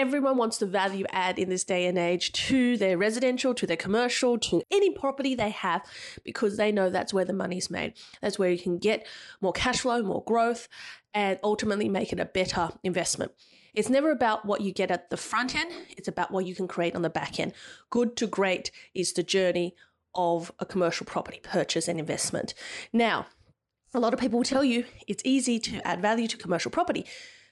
everyone wants to value add in this day and age to their residential, to their commercial, to any property they have because they know that's where the money's made. That's where you can get more cash flow, more growth, and ultimately make it a better investment. It's never about what you get at the front end, it's about what you can create on the back end. Good to great is the journey of a commercial property purchase and investment. Now, a lot of people will tell you it's easy to add value to commercial property.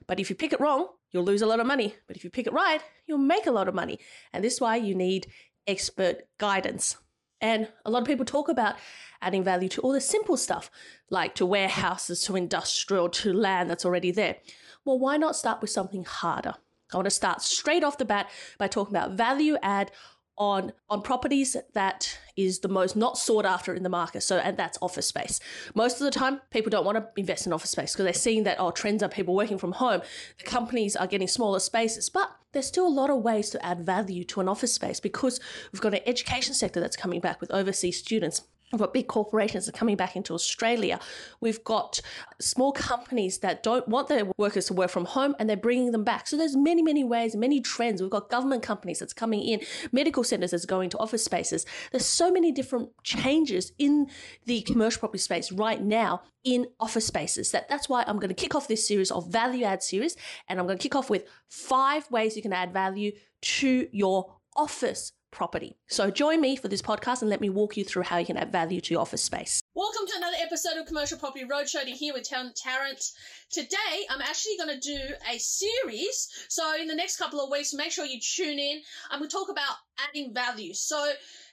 But if you pick it wrong, you'll lose a lot of money. But if you pick it right, you'll make a lot of money. And this is why you need expert guidance. And a lot of people talk about adding value to all the simple stuff, like to warehouses, to industrial, to land that's already there. Well, why not start with something harder? I want to start straight off the bat by talking about value add on on properties that is the most not sought after in the market. So and that's office space. Most of the time people don't want to invest in office space because they're seeing that oh trends are people working from home. The companies are getting smaller spaces, but there's still a lot of ways to add value to an office space because we've got an education sector that's coming back with overseas students. We've got big corporations that are coming back into Australia. We've got small companies that don't want their workers to work from home and they're bringing them back. So there's many, many ways, many trends. We've got government companies that's coming in, medical centers that's going to office spaces. There's so many different changes in the commercial property space right now in office spaces. That that's why I'm going to kick off this series of value add series, and I'm going to kick off with five ways you can add value to your office property. So join me for this podcast and let me walk you through how you can add value to your office space. Welcome to another episode of Commercial Property Roadshow. To here with Tarrant. Today, I'm actually going to do a series. So in the next couple of weeks, make sure you tune in. I'm going to talk about adding value. So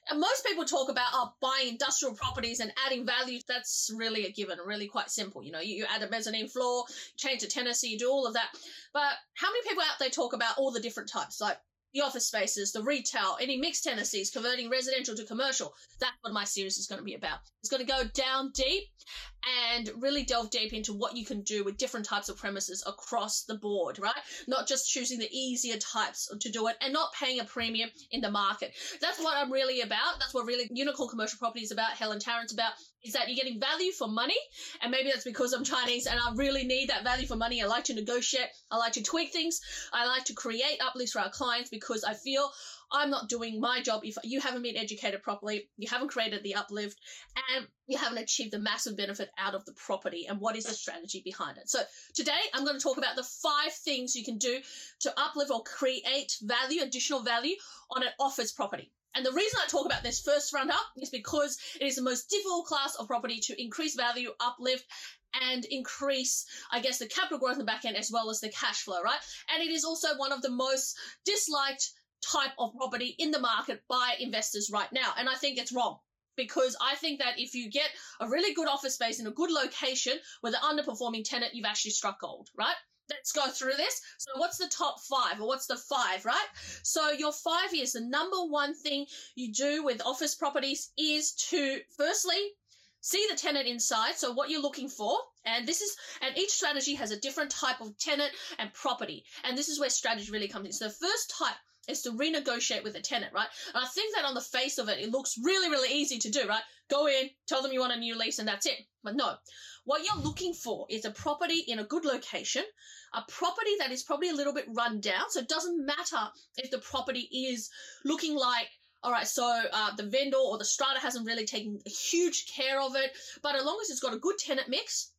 and most people talk about oh, buying industrial properties and adding value. That's really a given, really quite simple. You know, you, you add a mezzanine floor, change the tenancy, you do all of that. But how many people out there talk about all the different types? Like the office spaces, the retail, any mixed tenancies, converting residential to commercial. That's what my series is going to be about. It's going to go down deep and really delve deep into what you can do with different types of premises across the board, right? Not just choosing the easier types to do it and not paying a premium in the market. That's what I'm really about. That's what really Unikorn Commercial Property is about, Helen Tarrant's about, is that you're getting value for money. And maybe that's because I'm Chinese and I really need that value for money. I like to negotiate. I like to tweak things. I like to create uplifts for our clients because I feel I'm not doing my job if you haven't been educated properly, you haven't created the uplift, and you haven't achieved the massive benefit out of the property and what is the strategy behind it. So today I'm going to talk about the five things you can do to uplift or create value, additional value on an office property. And the reason I talk about this first front up is because it is the most difficult class of property to increase value, uplift, and increase, I guess, the capital growth in the back end as well as the cash flow, right? And it is also one of the most disliked type of property in the market by investors right now. And I think it's wrong because I think that if you get a really good office space in a good location with an underperforming tenant, you've actually struck gold, right? Let's go through this. So, what's the top five, or what's the five, right? So, your five is the number one thing you do with office properties is to firstly see the tenant inside. So, what you're looking for, and this is, and each strategy has a different type of tenant and property, and this is where strategy really comes in. So, the first type is to renegotiate with the tenant, right? And I think that on the face of it, it looks really, really easy to do, right? Go in, tell them you want a new lease, and that's it. But no, what you're looking for is a property in a good location, a property that is probably a little bit run down. So it doesn't matter if the property is looking like all right, so uh, the vendor or the strata hasn't really taken huge care of it, but as long as it's got a good tenant mix,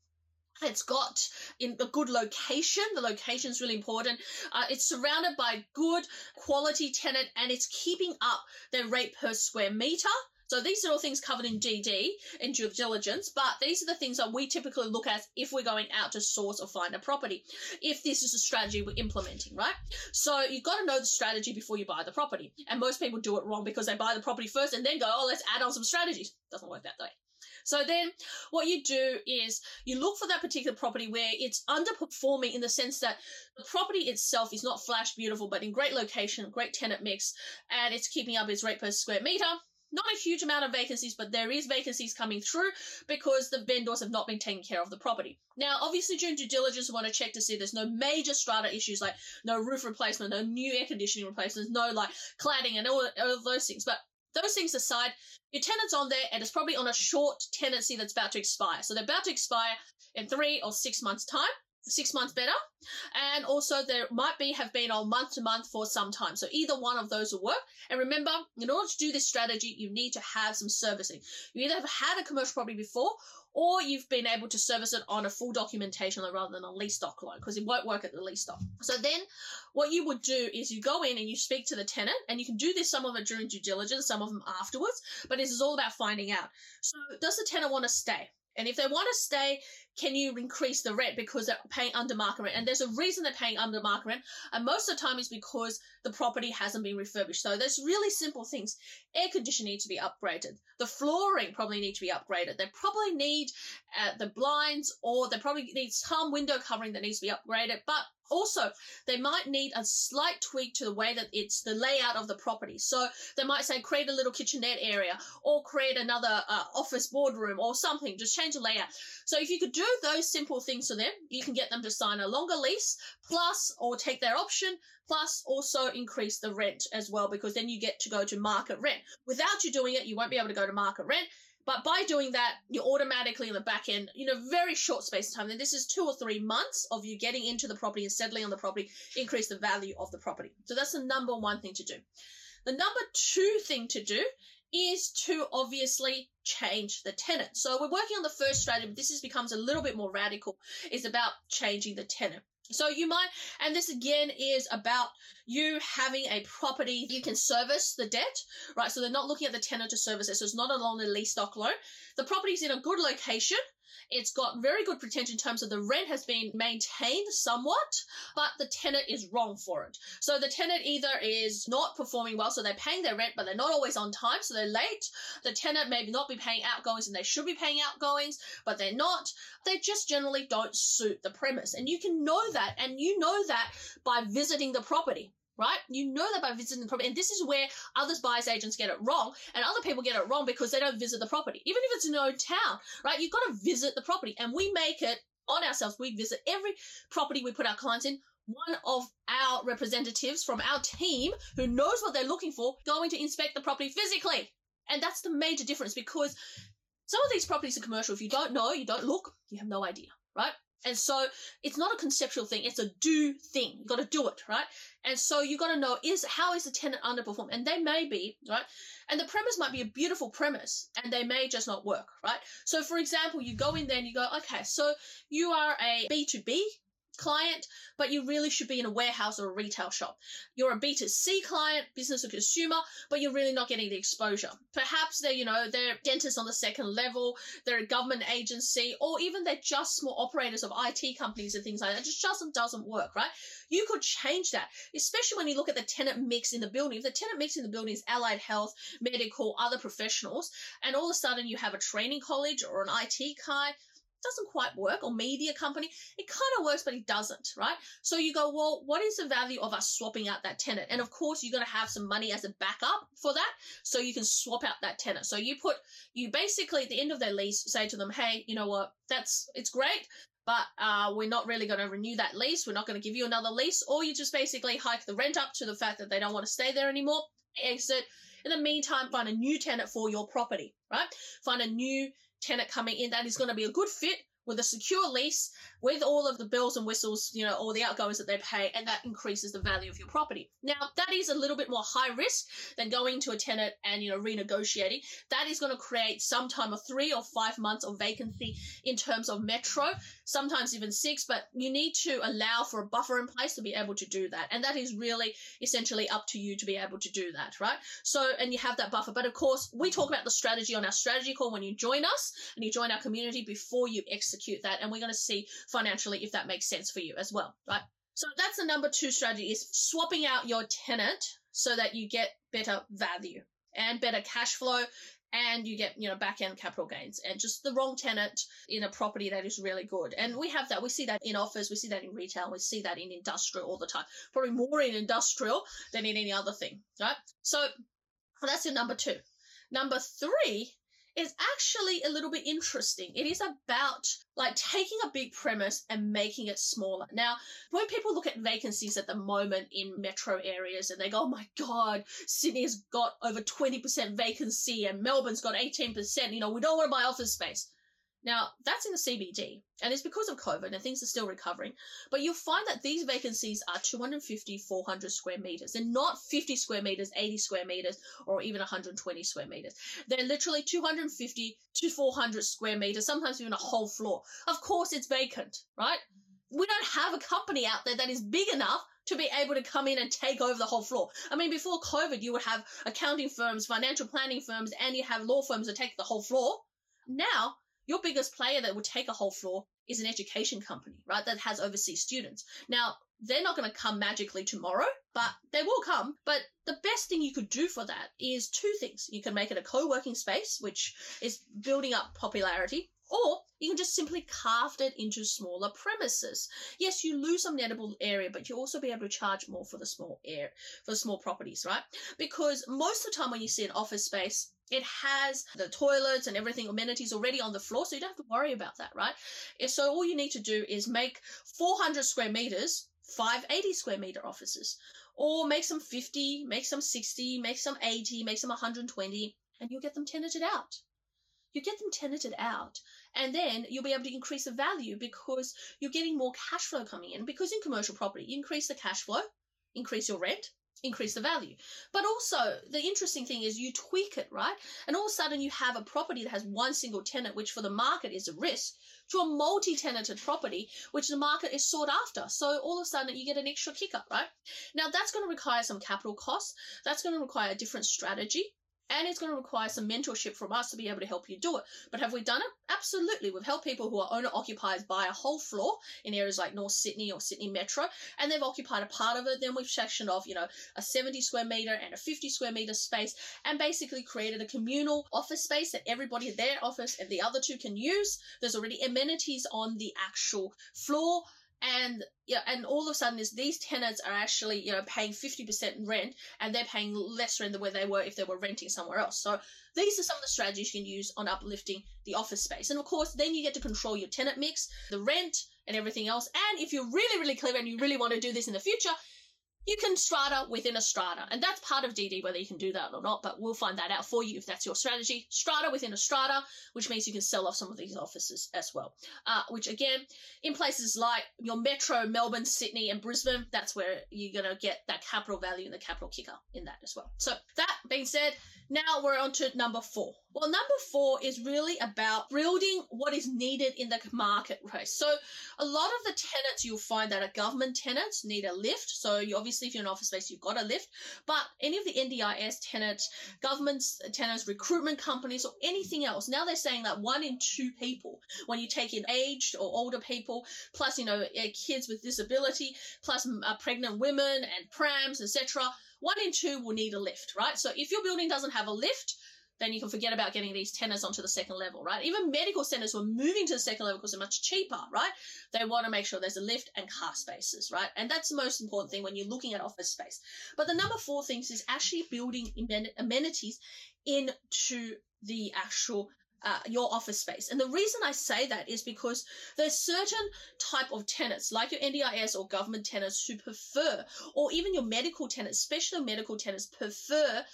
it's got in a good location. The location is really important. Uh, it's surrounded by good quality tenant and it's keeping up their rate per square meter. So these are all things covered in DD in due diligence, but these are the things that we typically look at if we're going out to source or find a property. If this is a strategy we're implementing, right? So you've got to know the strategy before you buy the property. And most people do it wrong because they buy the property first and then go, oh, let's add on some strategies. Doesn't work that way. So then what you do is you look for that particular property where it's underperforming in the sense that the property itself is not flash beautiful, but in great location, great tenant mix, and it's keeping up its rate per square meter not a huge amount of vacancies, but there is vacancies coming through because the vendors have not been taking care of the property. Now, obviously, during due diligence, we want to check to see there's no major strata issues like no roof replacement, no new air conditioning replacements, no like cladding and all, all those things. But those things aside, your tenant's on there and it's probably on a short tenancy that's about to expire. So they're about to expire in three or six months' time six months better. And also there might be have been on month to month for some time. So either one of those will work. And remember, in order to do this strategy, you need to have some servicing. You either have had a commercial property before or you've been able to service it on a full documentation loan rather than a lease doc loan because it won't work at the lease doc. So then what you would do is you go in and you speak to the tenant and you can do this some of it during due diligence, some of them afterwards, but this is all about finding out. So does the tenant want to stay? And if they want to stay, can you increase the rent because they're paying under market rent? And there's a reason they're paying under market rent. And most of the time is because the property hasn't been refurbished. So there's really simple things. Air conditioning needs to be upgraded. The flooring probably need to be upgraded. They probably need uh, the blinds or they probably need some window covering that needs to be upgraded. But also, they might need a slight tweak to the way that it's the layout of the property. So they might say create a little kitchenette area or create another uh, office boardroom or something. Just change the layout. So if you could do those simple things to them, you can get them to sign a longer lease plus or take their option plus also increase the rent as well because then you get to go to market rent. Without you doing it, you won't be able to go to market rent. But by doing that, you're automatically in the back end, in a very short space of time. Then this is two or three months of you getting into the property and settling on the property, increase the value of the property. So that's the number one thing to do. The number two thing to do is to obviously change the tenant. So we're working on the first strategy, but this is, becomes a little bit more radical. It's about changing the tenant. So you might, and this again is about you having a property you can service the debt, right? So they're not looking at the tenant to service it. So it's not a loan, a lease doc loan. The property's in a good location. It's got very good potential in terms of the rent has been maintained somewhat, but the tenant is wrong for it. So the tenant either is not performing well, so they're paying their rent, but they're not always on time, so they're late. The tenant may not be paying outgoings and they should be paying outgoings, but they're not. They just generally don't suit the premise. And you can know that, and you know that by visiting the property right? You know that by visiting the property. And this is where other buyers agents get it wrong, and other people get it wrong because they don't visit the property. Even if it's in your own town, right? You've got to visit the property. And we make it on ourselves. We visit every property we put our clients in. One of our representatives from our team who knows what they're looking for going to inspect the property physically. And that's the major difference because some of these properties are commercial. If you don't know, you don't look, you have no idea, right? And so it's not a conceptual thing, it's a do thing. You got to do it, right? And so you got to know is how is the tenant underperform? And they may be, right? And the premise might be a beautiful premise and they may just not work, right? So for example, you go in there and you go, okay, so you are a B2B client, but you really should be in a warehouse or a retail shop. You're a B2C client, business or consumer, but you're really not getting the exposure. Perhaps they're, you know, they're dentists on the second level, they're a government agency, or even they're just small operators of IT companies and things like that. It just doesn't, doesn't work, right? You could change that, especially when you look at the tenant mix in the building. If the tenant mix in the building is allied health, medical, other professionals, and all of a sudden you have a training college or an IT guy, doesn't quite work or media company it kind of works but it doesn't right so you go well what is the value of us swapping out that tenant and of course you're going to have some money as a backup for that so you can swap out that tenant so you put you basically at the end of their lease say to them hey you know what that's it's great but uh, we're not really going to renew that lease. We're not going to give you another lease, or you just basically hike the rent up to the fact that they don't want to stay there anymore. Exit. In the meantime, find a new tenant for your property, right? Find a new tenant coming in that is going to be a good fit with a secure lease with all of the bells and whistles, you know, all the outgoings that they pay, and that increases the value of your property. Now, that is a little bit more high risk than going to a tenant and, you know, renegotiating. That is going to create sometime a three or five months of vacancy in terms of metro, sometimes even six, but you need to allow for a buffer in place to be able to do that. And that is really essentially up to you to be able to do that, right? So, and you have that buffer. But of course, we talk about the strategy on our strategy call when you join us and you join our community before you execute that. And we're going to see financially if that makes sense for you as well, right? So that's the number two strategy is swapping out your tenant so that you get better value and better cash flow and you get you know back end capital gains and just the wrong tenant in a property that is really good and we have that we see that in office we see that in retail we see that in industrial all the time probably more in industrial than in any other thing right so that's your number two Number three is actually a little bit interesting. It is about like taking a big premise and making it smaller. Now, when people look at vacancies at the moment in metro areas and they go, oh my God, Sydney's got over 20% vacancy and Melbourne's got 18%, you know, we don't want to buy office space. Now, that's in the CBD, and it's because of COVID and things are still recovering. But you'll find that these vacancies are 250, 400 square meters. They're not 50 square meters, 80 square meters, or even 120 square meters. They're literally 250 to 400 square meters, sometimes even a whole floor. Of course, it's vacant, right? We don't have a company out there that is big enough to be able to come in and take over the whole floor. I mean, before COVID, you would have accounting firms, financial planning firms, and you have law firms that take the whole floor. Now, your biggest player that would take a whole floor is an education company, right? That has overseas students. Now, they're not going to come magically tomorrow, but they will come. But the best thing you could do for that is two things. You can make it a co working space, which is building up popularity, or you can just simply carve it into smaller premises. Yes, you lose some nettable area, but you also be able to charge more for the small air for the small properties, right? Because most of the time when you see an office space, it has the toilets and everything, amenities already on the floor, so you don't have to worry about that, right? So all you need to do is make 400 square meters, 580 square meter offices, or make some 50, make some 60, make some 80, make some 120, and you'll get them tenanted out. You get them tenanted out, and then you'll be able to increase the value because you're getting more cash flow coming in. Because in commercial property, you increase the cash flow, increase your rent, increase the value. But also, the interesting thing is you tweak it, right? And all of a sudden, you have a property that has one single tenant, which for the market is a risk, to a multi tenanted property, which the market is sought after. So all of a sudden, you get an extra kicker, right? Now, that's going to require some capital costs, that's going to require a different strategy. And it's going to require some mentorship from us to be able to help you do it. But have we done it? Absolutely. We've helped people who are owner occupiers buy a whole floor in areas like North Sydney or Sydney Metro, and they've occupied a part of it. Then we've sectioned off, you know, a 70 square meter and a 50 square meter space and basically created a communal office space that everybody in their office and the other two can use. There's already amenities on the actual floor and yeah, and all of a sudden these tenants are actually you know paying 50% rent and they're paying less rent than where they were if they were renting somewhere else. So these are some of the strategies you can use on uplifting the office space. And of course then you get to control your tenant mix the rent and everything else. And if you're really really clever and you really want to do this in the future you can strata within a strata. And that's part of DD, whether you can do that or not, but we'll find that out for you if that's your strategy. Strata within a strata, which means you can sell off some of these offices as well. Uh, which again, in places like your metro, Melbourne, Sydney, and Brisbane, that's where you're going to get that capital value and the capital kicker in that as well. So that being said, now we're on to number four. Well, number four is really about building what is needed in the market race. So a lot of the tenants you'll find that are government tenants need a lift. So you obviously, if you're in office space, you've got a lift. But any of the NDIS tenants, governments tenants, recruitment companies, or anything else, now they're saying that one in two people, when you take in aged or older people, plus you know kids with disability, plus uh, pregnant women and prams, etc one in two will need a lift, right? So if your building doesn't have a lift, then you can forget about getting these tenants onto the second level, right? Even medical centers who are moving to the second level because they're much cheaper, right? They want to make sure there's a lift and car spaces, right? And that's the most important thing when you're looking at office space. But the number four things is actually building amenities into the actual uh, your office space. And the reason I say that is because there's certain type of tenants, like your NDIS or government tenants, who prefer, or even your medical tenants, especially medical tenants, prefer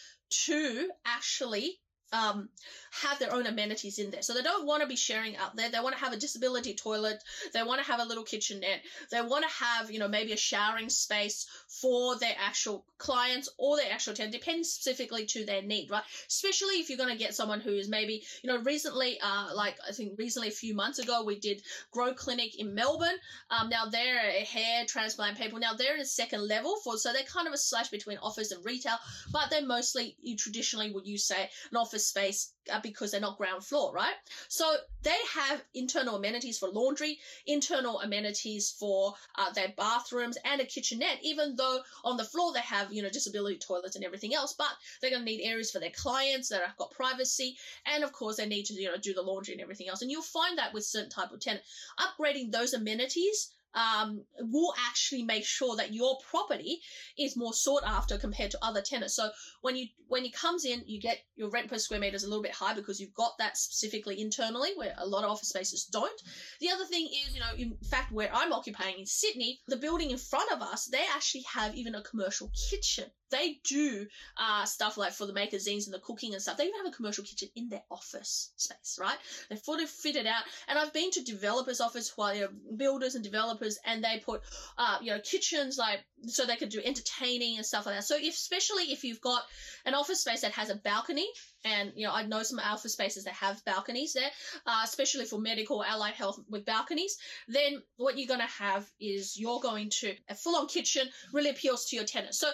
to actually um, have their own amenities in there. So they don't want to be sharing out there. They want to have a disability toilet. They want to have a little kitchenette. They want to have, you know, maybe a showering space for their actual clients or their actual tenant, depending specifically to their need, right? Especially if you're going to get someone who is maybe, you know, recently, uh, like I think recently a few months ago, we did Grow Clinic in Melbourne. Um, now they're a hair transplant people. Now they're in a second level for, so they're kind of a slash between office and retail, but they're mostly, you traditionally would you say, an office space uh, because they're not ground floor, right? So they have internal amenities for laundry, internal amenities for uh, their bathrooms, and a kitchenette. Even though on the floor they have you know disability toilets and everything else, but they're going to need areas for their clients that have got privacy, and of course they need to you know do the laundry and everything else. And you'll find that with certain type of tenant, upgrading those amenities um, will actually make sure that your property is more sought after compared to other tenants. So when you when it comes in, you get your rent per square meter is a little bit high because you've got that specifically internally, where a lot of office spaces don't. The other thing is, you know, in fact, where I'm occupying in Sydney, the building in front of us, they actually have even a commercial kitchen. They do uh, stuff like for the magazines and the cooking and stuff. They even have a commercial kitchen in their office space, right? They're fully fitted out. And I've been to developers' office while you know, builders and developers, and they put, uh, you know, kitchens like so they could do entertaining and stuff like that. So if, especially if you've got an office space that has a balcony, and you know I know some office spaces that have balconies there, uh, especially for medical allied health with balconies. Then what you're going to have is you're going to a full-on kitchen really appeals to your tenants. So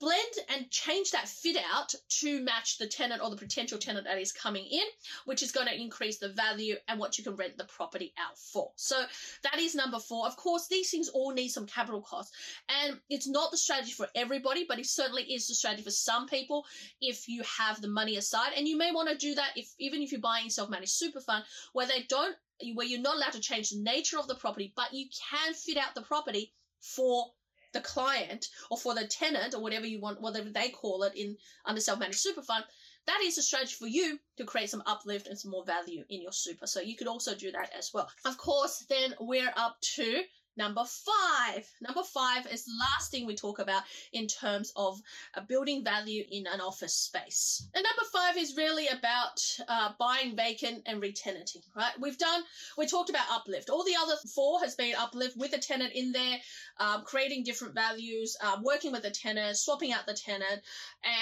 blend and change that fit out to match the tenant or the potential tenant that is coming in, which is going to increase the value and what you can rent the property out for. So that is number four. Of course, these things all need some capital costs, and it's not the strategy for everybody, but it certainly is the strategy for some people if you have the money aside. And you may want to do that if even if you're buying self-managed super fund where they don't where you're not allowed to change the nature of the property, but you can fit out the property for the client or for the tenant or whatever you want, whatever they call it in under self-managed super fund, that is a strategy for you to create some uplift and some more value in your super. So you could also do that as well. Of course, then we're up to Number five. Number five is the last thing we talk about in terms of uh, building value in an office space. And number five is really about uh, buying vacant and retenanting, right? We've done, we talked about uplift. All the other four has been uplift with a tenant in there, um, creating different values, um, working with the tenant, swapping out the tenant,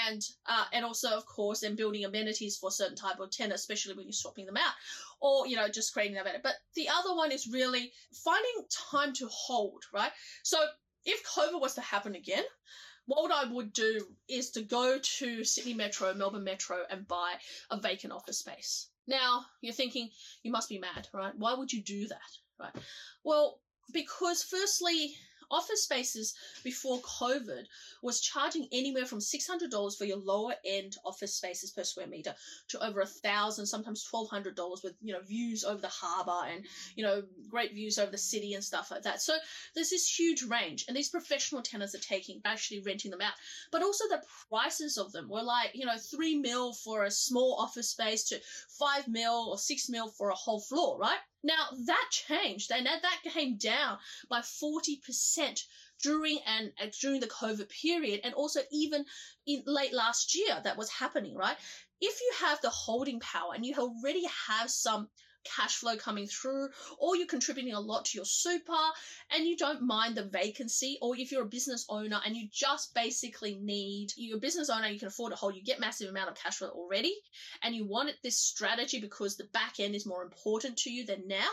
and uh, and also, of course, then building amenities for certain type of tenant, especially when you're swapping them out or you know just creating that better. But the other one is really finding time to hold, right? So if COVID was to happen again, what I would do is to go to Sydney Metro, Melbourne Metro, and buy a vacant office space. Now you're thinking you must be mad, right? Why would you do that, right? Well, because firstly, office spaces before COVID was charging anywhere from $600 for your lower end office spaces per square meter to over a thousand, sometimes $1,200 with, you know, views over the harbor and, you know, great views over the city and stuff like that. So there's this huge range and these professional tenants are taking, actually renting them out. But also the prices of them were like, you know, three mil for a small office space to five mil or six mil for a whole floor, right? Now that changed and that came down by 40% during and uh, during the COVID period and also even in late last year that was happening, right? If you have the holding power and you already have some cash flow coming through, or you're contributing a lot to your super and you don't mind the vacancy, or if you're a business owner and you just basically need you're business owner, you can afford to hold, you get massive amount of cash flow already, and you want this strategy because the back end is more important to you than now,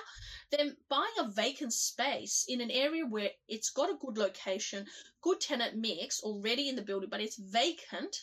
then buying a vacant space in an area where it's got a good location, good tenant mix already in the building, but it's vacant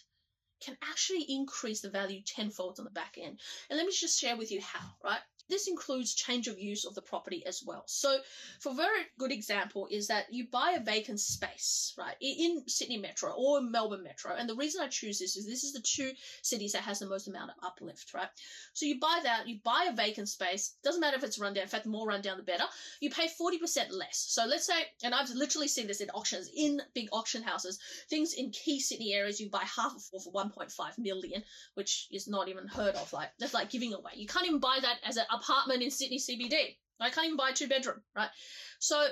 can actually increase the value tenfold on the back end. And let me just share with you how, right? This includes change of use of the property as well. So, for a very good example, is that you buy a vacant space, right, in Sydney Metro or Melbourne Metro. And the reason I choose this is this is the two cities that has the most amount of uplift, right? So you buy that, you buy a vacant space. Doesn't matter if it's run down. In fact, the more run down, the better. You pay forty percent less. So let's say, and I've literally seen this in auctions, in big auction houses, things in key Sydney areas, you buy half of for one point five million, which is not even heard of. Like that's like giving away. You can't even buy that as an apartment in Sydney CBD. I can't even buy a two bedroom, right? So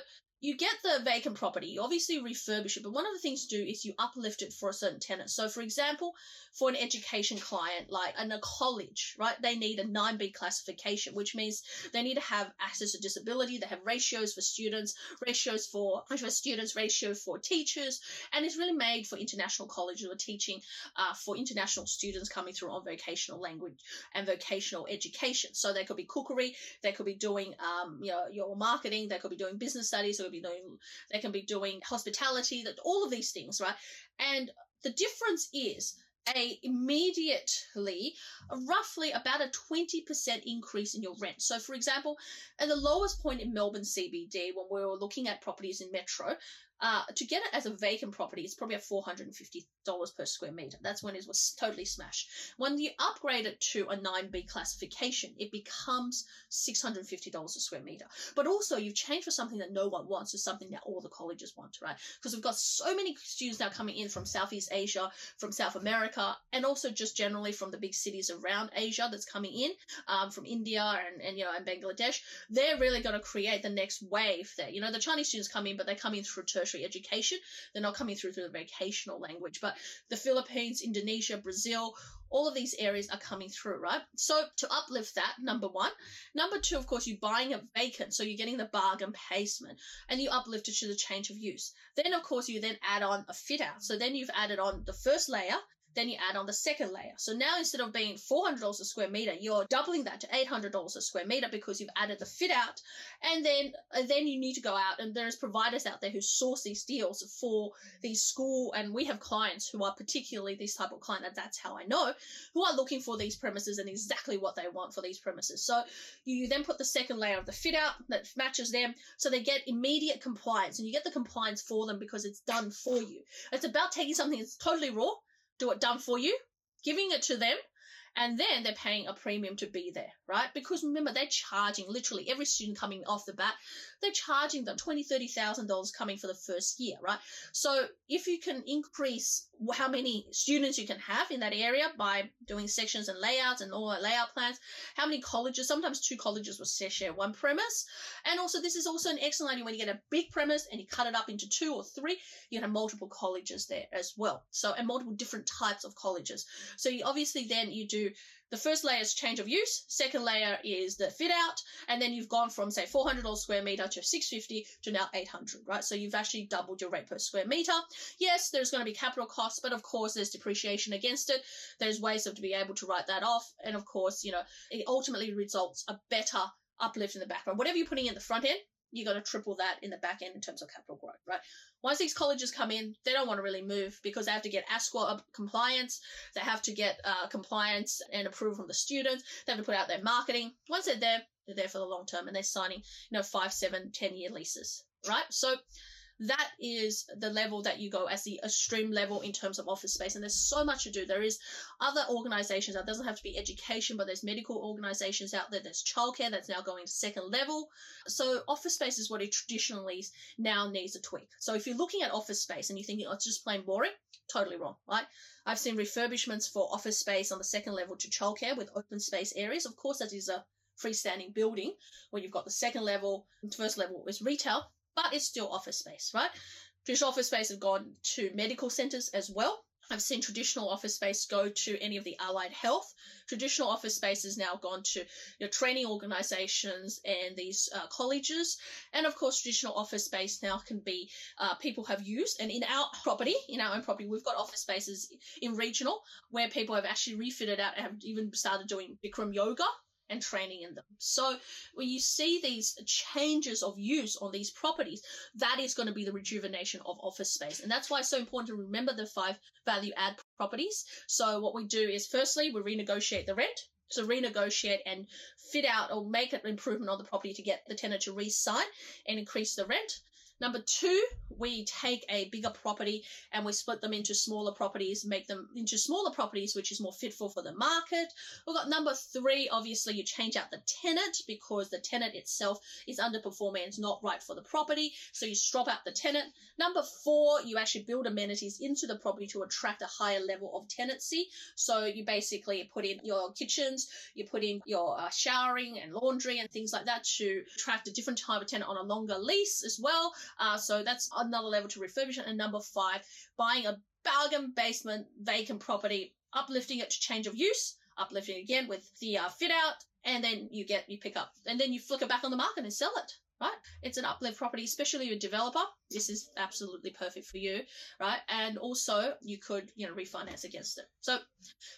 you get the vacant property, you obviously refurbish it, but one of the things to do is you uplift it for a certain tenant. So, for example, for an education client, like in a college, right, they need a 9B classification, which means they need to have access to disability, they have ratios for students, ratios for, for students, ratio for teachers, and it's really made for international colleges or teaching uh, for international students coming through on vocational language and vocational education. So, they could be cookery, they could be doing um, you know, your marketing, they could be doing business studies, be doing they can be doing hospitality that all of these things right and the difference is a immediately roughly about a 20% increase in your rent. So for example, at the lowest point in Melbourne CBD when we were looking at properties in Metro, uh, to get it as a vacant property, it's probably at $450 per square meter. That's when it was totally smashed. When you upgrade it to a 9B classification, it becomes $650 a square meter. But also, you've changed for something that no one wants to something that all the colleges want, right? Because we've got so many students now coming in from Southeast Asia, from South America, and also just generally from the big cities around Asia that's coming in, um, from India and, and, you know, and Bangladesh. They're really going to create the next wave there. You know, the Chinese students come in, but they come in through tertiary education. They're not coming through through the vocational language. But the Philippines, Indonesia, Brazil, all of these areas are coming through, right? So to uplift that, number one. Number two, of course, you're buying it vacant, so you're getting the bargain basement, and you uplift it to the change of use. Then, of course, you then add on a fit out. So then you've added on the first layer, then you add on the second layer. So now instead of being $400 a square meter, you're doubling that to $800 a square meter because you've added the fit out. And then, and then you need to go out and there's providers out there who source these deals for these school. And we have clients who are particularly this type of client, and that's how I know, who are looking for these premises and exactly what they want for these premises. So you then put the second layer of the fit out that matches them. So they get immediate compliance and you get the compliance for them because it's done for you. It's about taking something that's totally raw do it done for you, giving it to them, and then they're paying a premium to be there, right? Because remember, they're charging literally every student coming off the bat, they're charging them twenty, thirty thousand dollars coming for the first year, right? So if you can increase how many students you can have in that area by doing sections and layouts and all layout plans, how many colleges, sometimes two colleges will share one premise. And also this is also an excellent idea when you get a big premise and you cut it up into two or three, you have multiple colleges there as well. So and multiple different types of colleges. So you obviously then you do the first layer is change of use. Second layer is the fit out. And then you've gone from, say, $400 square meter to 650 to now 800 right? So you've actually doubled your rate per square meter. Yes, there's going to be capital costs, but of course there's depreciation against it. There's ways of to be able to write that off. And of course, you know, it ultimately results a better uplift in the background. Whatever you're putting in the front end, you're going to triple that in the back end in terms of capital growth, right? Once these colleges come in, they don't want to really move because they have to get ASQA compliance. They have to get uh, compliance and approval from the students. They have to put out their marketing. Once they're there, they're there for the long term and they're signing, you know, five, seven, ten year leases, right? So that is the level that you go as the extreme level in terms of office space. And there's so much to do. There is other organizations that doesn't have to be education, but there's medical organizations out there. There's childcare that's now going to second level. So office space is what it traditionally now needs a tweak. So if you're looking at office space and you're thinking, oh, it's just plain boring, totally wrong, right? I've seen refurbishments for office space on the second level to childcare with open space areas. Of course, that is a freestanding building where you've got the second level, first level is retail, but it's still office space, right? Traditional office space have gone to medical centers as well. I've seen traditional office space go to any of the allied health. Traditional office space has now gone to you know, training organizations and these uh, colleges. And of course, traditional office space now can be uh, people have used. And in our property, in our own property, we've got office spaces in regional where people have actually refitted out and have even started doing Bikram yoga and training in them. So when you see these changes of use on these properties, that is going to be the rejuvenation of office space. And that's why it's so important to remember the five value add properties. So what we do is firstly, we renegotiate the rent. So renegotiate and fit out or make an improvement on the property to get the tenant to re-sign and increase the rent. Number two, we take a bigger property and we split them into smaller properties, make them into smaller properties, which is more fitful for the market. We've got number three, obviously you change out the tenant because the tenant itself is underperforming and it's not right for the property. So you swap out the tenant. Number four, you actually build amenities into the property to attract a higher level of tenancy. So you basically put in your kitchens, you put in your uh, showering and laundry and things like that to attract a different type of tenant on a longer lease as well. Uh, so that's another level to refurbishment. And number five, buying a bargain basement vacant property, uplifting it to change of use, uplifting again with the uh, fit out, and then you get you pick up, and then you flick it back on the market and sell it. Right, it's an uplift property, especially a developer. This is absolutely perfect for you, right? And also, you could, you know, refinance against it. So,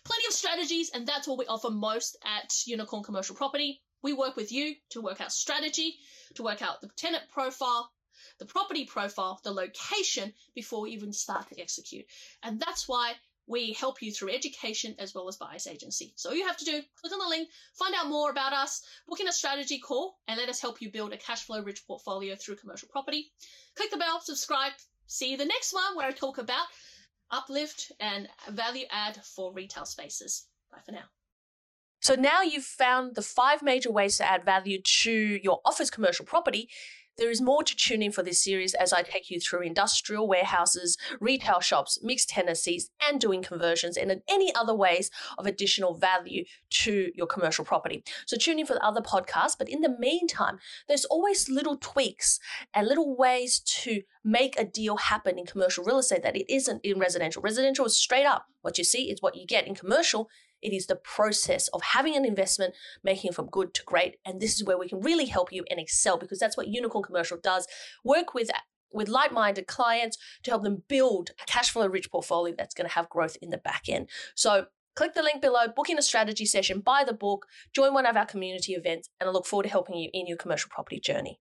plenty of strategies, and that's what we offer most at Unikorn Commercial Property. We work with you to work out strategy, to work out the tenant profile, the property profile, the location before we even start to execute. And that's why we help you through education as well as buyer's agency. So all you have to do, click on the link, find out more about us, book in a strategy call, and let us help you build a cash flow rich portfolio through commercial property. Click the bell, subscribe, see you the next one where I talk about uplift and value add for retail spaces. Bye for now. So now you've found the five major ways to add value to your office commercial property. There is more to tune in for this series as I take you through industrial warehouses, retail shops, mixed tenancies, and doing conversions and any other ways of additional value to your commercial property. So tune in for the other podcasts. But in the meantime, there's always little tweaks and little ways to make a deal happen in commercial real estate that it isn't in residential. Residential is straight up. What you see is what you get in commercial it is the process of having an investment, making it from good to great. And this is where we can really help you and excel because that's what Unikorn Commercial does. Work with with like-minded clients to help them build a cash flow rich portfolio that's going to have growth in the back end. So click the link below, book in a strategy session, buy the book, join one of our community events, and I look forward to helping you in your commercial property journey.